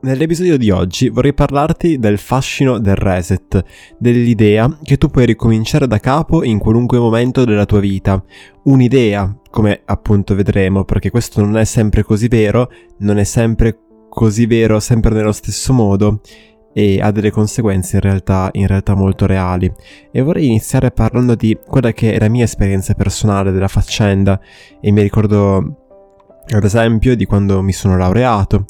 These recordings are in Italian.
Nell'episodio di oggi vorrei parlarti del fascino del reset, dell'idea che tu puoi ricominciare da capo in qualunque momento della tua vita. Un'idea, come appunto vedremo, perché questo non è sempre così vero, non è sempre così vero sempre nello stesso modo e ha delle conseguenze in realtà, in realtà molto reali. E vorrei iniziare parlando di quella che è la mia esperienza personale della faccenda e mi ricordo ad esempio di quando mi sono laureato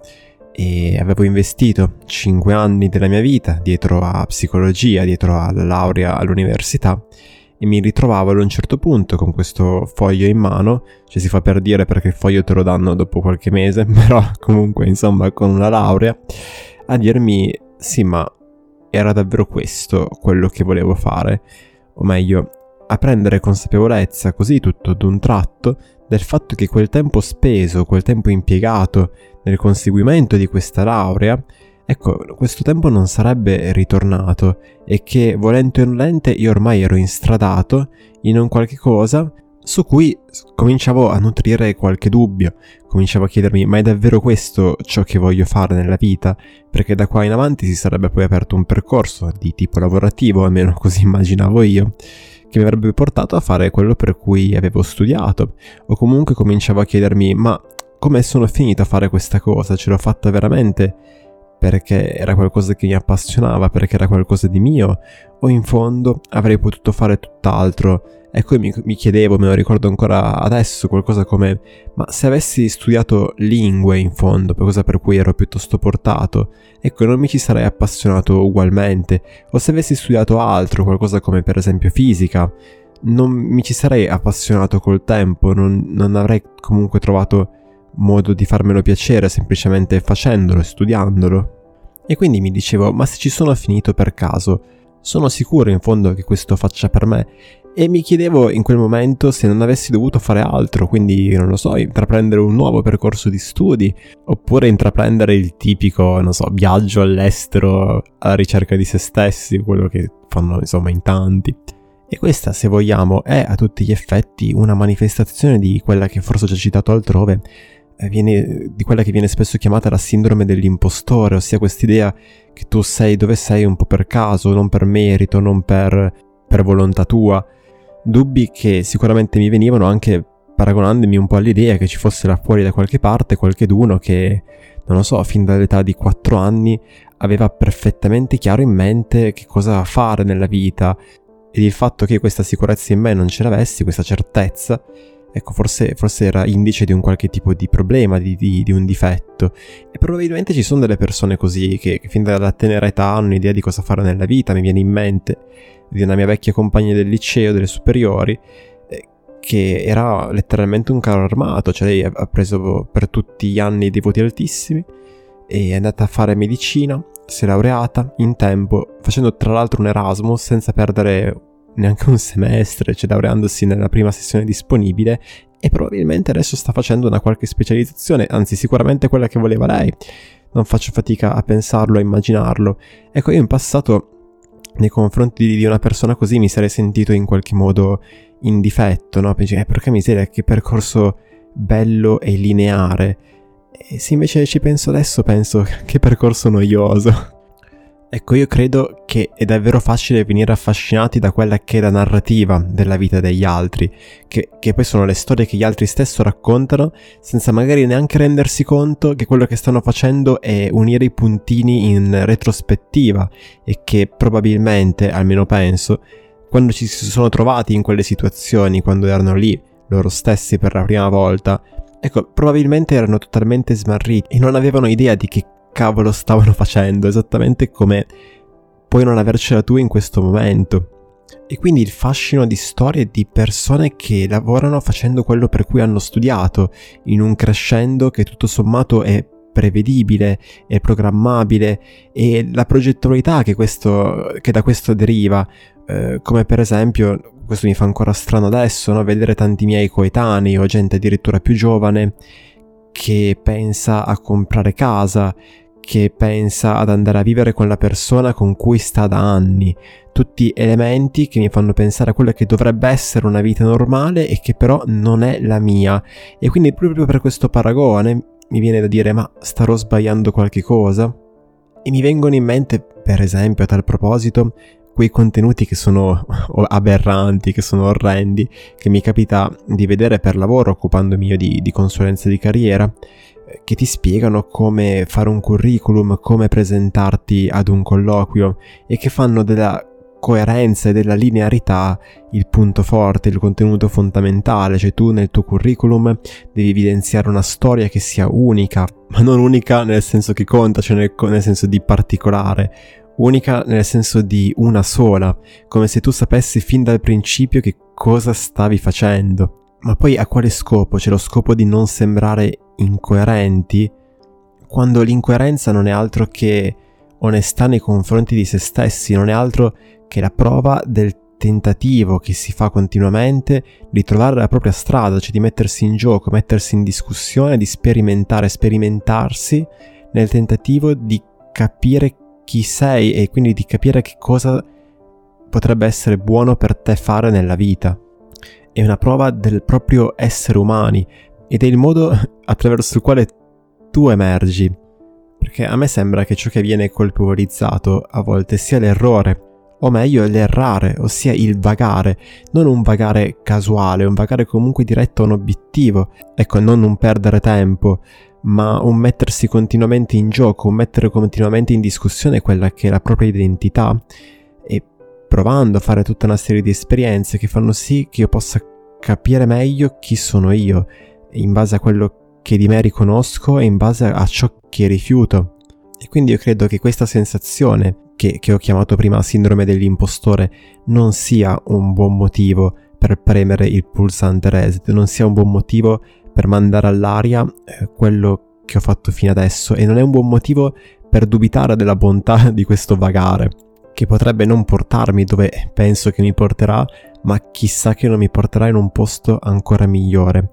e avevo investito 5 anni della mia vita dietro a psicologia, dietro alla laurea all'università e mi ritrovavo ad un certo punto con questo foglio in mano, cioè si fa per dire perché il foglio te lo danno dopo qualche mese, però comunque insomma con una laurea, a dirmi sì ma era davvero questo quello che volevo fare, o meglio, a prendere consapevolezza così tutto d'un tratto del fatto che quel tempo speso, quel tempo impiegato nel conseguimento di questa laurea, ecco, questo tempo non sarebbe ritornato e che volente o nolente io ormai ero instradato in un qualche cosa su cui cominciavo a nutrire qualche dubbio, cominciavo a chiedermi ma è davvero questo ciò che voglio fare nella vita? Perché da qua in avanti si sarebbe poi aperto un percorso di tipo lavorativo, almeno così immaginavo io, che mi avrebbe portato a fare quello per cui avevo studiato, o comunque cominciavo a chiedermi ma come sono finito a fare questa cosa? Ce l'ho fatta veramente? Perché era qualcosa che mi appassionava, perché era qualcosa di mio, o in fondo avrei potuto fare tutt'altro? Ecco, mi, mi, chiedevo, me lo ricordo ancora adesso, qualcosa come, ma se avessi studiato lingue in fondo, cosa per cui ero piuttosto portato, ecco, non mi ci sarei appassionato ugualmente, o se avessi studiato altro, qualcosa come per esempio fisica, non mi ci sarei appassionato col tempo, non, non avrei comunque trovato modo di farmelo piacere semplicemente facendolo e studiandolo. E quindi mi dicevo, ma se ci sono finito per caso, sono sicuro in fondo che questo faccia per me e mi chiedevo in quel momento se non avessi dovuto fare altro, quindi non lo so, intraprendere un nuovo percorso di studi, oppure intraprendere il tipico, non so, viaggio all'estero alla ricerca di se stessi, quello che fanno insomma in tanti. E questa, se vogliamo, è a tutti gli effetti una manifestazione di quella che forse ho già citato altrove, viene, di quella che viene spesso chiamata la sindrome dell'impostore, ossia quest'idea che tu sei dove sei un po' per caso, non per merito, non per, per volontà tua, Dubbi che sicuramente mi venivano anche paragonandomi un po' all'idea che ci fosse là fuori da qualche parte qualcheduno che, non lo so, fin dall'età di 4 anni aveva perfettamente chiaro in mente che cosa fare nella vita. Ed il fatto che questa sicurezza in me non ce l'avessi, questa certezza, ecco, forse, forse era indice di un qualche tipo di problema, di, di, di, un difetto. E probabilmente ci sono delle persone così che, che fin dalla tenera età hanno un'idea di cosa fare nella vita, mi viene in mente di una mia vecchia compagna del liceo, delle superiori, eh, che era letteralmente un carro armato, cioè lei ha preso per tutti gli anni dei voti altissimi è andata a fare medicina, si è laureata in tempo, facendo tra l'altro un Erasmus senza perdere neanche un semestre, cioè laureandosi nella prima sessione disponibile e probabilmente adesso sta facendo una qualche specializzazione, anzi sicuramente quella che voleva lei. Non faccio fatica a pensarlo, a immaginarlo. Ecco, io in passato nei confronti di una persona così mi sarei sentito in qualche modo in difetto, no? Pensi, eh, porca miseria, che percorso bello e lineare. E se invece ci penso adesso, penso che percorso noioso. Ecco, io credo che è davvero facile venire affascinati da quella che è la narrativa della vita degli altri, che, che, poi sono le storie che gli altri stesso raccontano, senza magari neanche rendersi conto che quello che stanno facendo è unire i puntini in retrospettiva e che probabilmente, almeno penso, quando ci si sono trovati in quelle situazioni, quando erano lì loro stessi per la prima volta, ecco, probabilmente erano totalmente smarriti e non avevano idea di che cavolo stavano facendo, esattamente come puoi non avercela tu in questo momento. E quindi il fascino di storie di persone che lavorano facendo quello per cui hanno studiato, in un crescendo che tutto sommato è prevedibile, è programmabile e la progettualità che, questo, che da questo deriva, eh, come per esempio, questo mi fa ancora strano adesso, no? vedere tanti miei coetanei o gente addirittura più giovane che pensa a comprare casa, che pensa ad andare a vivere con la persona con cui sta da anni. Tutti elementi che mi fanno pensare a quella che dovrebbe essere una vita normale e che però non è la mia. E quindi proprio per questo paragone mi viene da dire ma starò sbagliando qualche cosa? E mi vengono in mente, per esempio, a tal proposito, quei contenuti che sono aberranti, che sono orrendi, che mi capita di vedere per lavoro occupandomi io di, di consulenza di carriera, che ti spiegano come fare un curriculum, come presentarti ad un colloquio e che fanno della coerenza e della linearità il punto forte, il contenuto fondamentale, cioè tu nel tuo curriculum devi evidenziare una storia che sia unica, ma non unica nel senso che conta, cioè nel, nel senso di particolare, unica nel senso di una sola, come se tu sapessi fin dal principio che cosa stavi facendo. Ma poi a quale scopo? C'è lo scopo di non sembrare incoerenti? Quando l'incoerenza non è altro che onestà nei confronti di se stessi, non è altro che la prova del tentativo che si fa continuamente di trovare la propria strada, cioè di mettersi in gioco, mettersi in discussione, di sperimentare, sperimentarsi nel tentativo di capire chi sei e quindi di capire che cosa potrebbe essere buono per te fare nella vita. È una prova del proprio essere umani ed è il modo attraverso il quale tu emergi. Perché a me sembra che ciò che viene colpevolizzato a volte sia l'errore, o meglio l'errare, ossia il vagare, non un vagare casuale, un vagare comunque diretto a un obiettivo, ecco, non un perdere tempo, ma un mettersi continuamente in gioco, un mettere continuamente in discussione quella che è la propria identità e provando a fare tutta una serie di esperienze che fanno sì che io possa capire meglio chi sono io, in base a quello che di me riconosco e in base a ciò che rifiuto. E quindi io credo che questa sensazione che, che ho chiamato prima sindrome dell'impostore non sia un buon motivo per premere il pulsante reset, non sia un buon motivo per mandare all'aria eh, quello che ho fatto fino adesso e non è un buon motivo per dubitare della bontà di questo vagare, che potrebbe non portarmi dove penso che mi porterà, ma chissà che non mi porterà in un posto ancora migliore.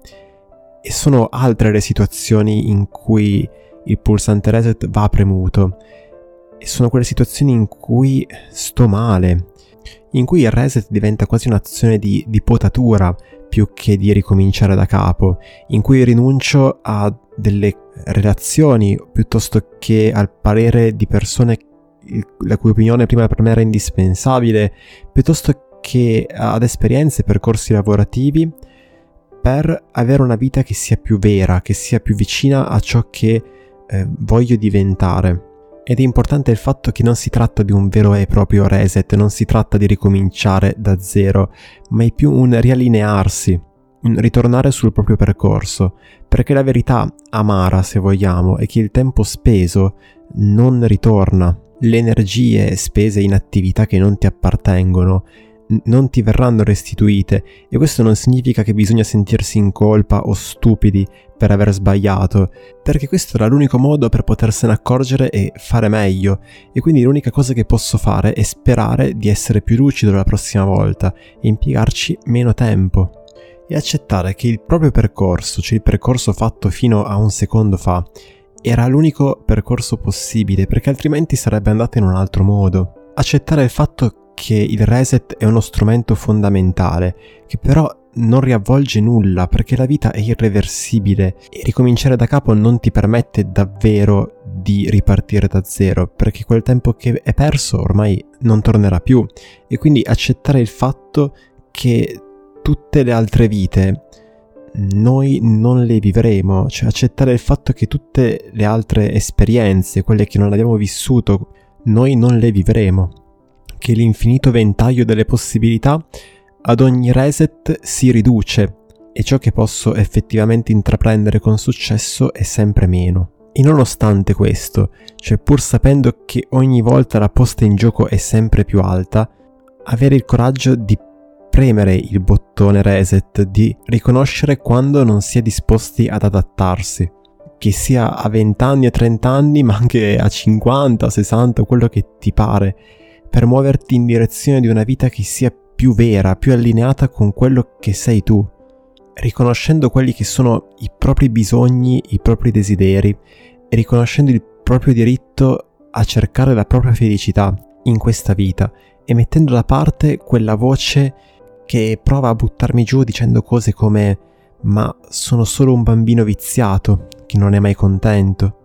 E sono altre le situazioni in cui il pulsante reset va premuto e sono quelle situazioni in cui sto male, in cui il reset diventa quasi un'azione di, di potatura più che di ricominciare da capo, in cui rinuncio a delle relazioni piuttosto che al parere di persone la cui opinione prima per me era indispensabile, piuttosto che ad esperienze e percorsi lavorativi per avere una vita che sia più vera, che sia più vicina a ciò che eh, voglio diventare. Ed è importante il fatto che non si tratta di un vero e proprio reset, non si tratta di ricominciare da zero, ma è più un riallinearsi, un ritornare sul proprio percorso, perché la verità amara, se vogliamo, è che il tempo speso non ritorna. Le energie spese in attività che non ti appartengono non ti verranno restituite e questo non significa che bisogna sentirsi in colpa o stupidi per aver sbagliato, perché questo era l'unico modo per potersene accorgere e fare meglio, e quindi l'unica cosa che posso fare è sperare di essere più lucido la prossima volta e impiegarci meno tempo. E accettare che il proprio percorso, cioè il percorso fatto fino a un secondo fa, era l'unico percorso possibile, perché altrimenti sarebbe andato in un altro modo. Accettare il fatto che il reset è uno strumento fondamentale, che però non riavvolge nulla perché la vita è irreversibile e ricominciare da capo non ti permette davvero di ripartire da zero perché quel tempo che è perso ormai non tornerà più e quindi accettare il fatto che tutte le altre vite noi non le vivremo, cioè accettare il fatto che tutte le altre esperienze, quelle che non abbiamo vissuto, noi non le vivremo. Che l'infinito ventaglio delle possibilità ad ogni reset si riduce. E ciò che posso effettivamente intraprendere con successo è sempre meno. E nonostante questo, cioè pur sapendo che ogni volta la posta in gioco è sempre più alta, avere il coraggio di premere il bottone reset, di riconoscere quando non si è disposti ad adattarsi, che sia a 20 anni, a 30 anni, ma anche a 50, 60, quello che ti pare, per muoverti in direzione di una vita che sia più vera, più allineata con quello che sei tu, riconoscendo quelli che sono i propri bisogni, i propri desideri e riconoscendo il proprio diritto a cercare la propria felicità in questa vita e mettendo da parte quella voce che prova a buttarmi giù dicendo cose come ma sono solo un bambino viziato che non è mai contento.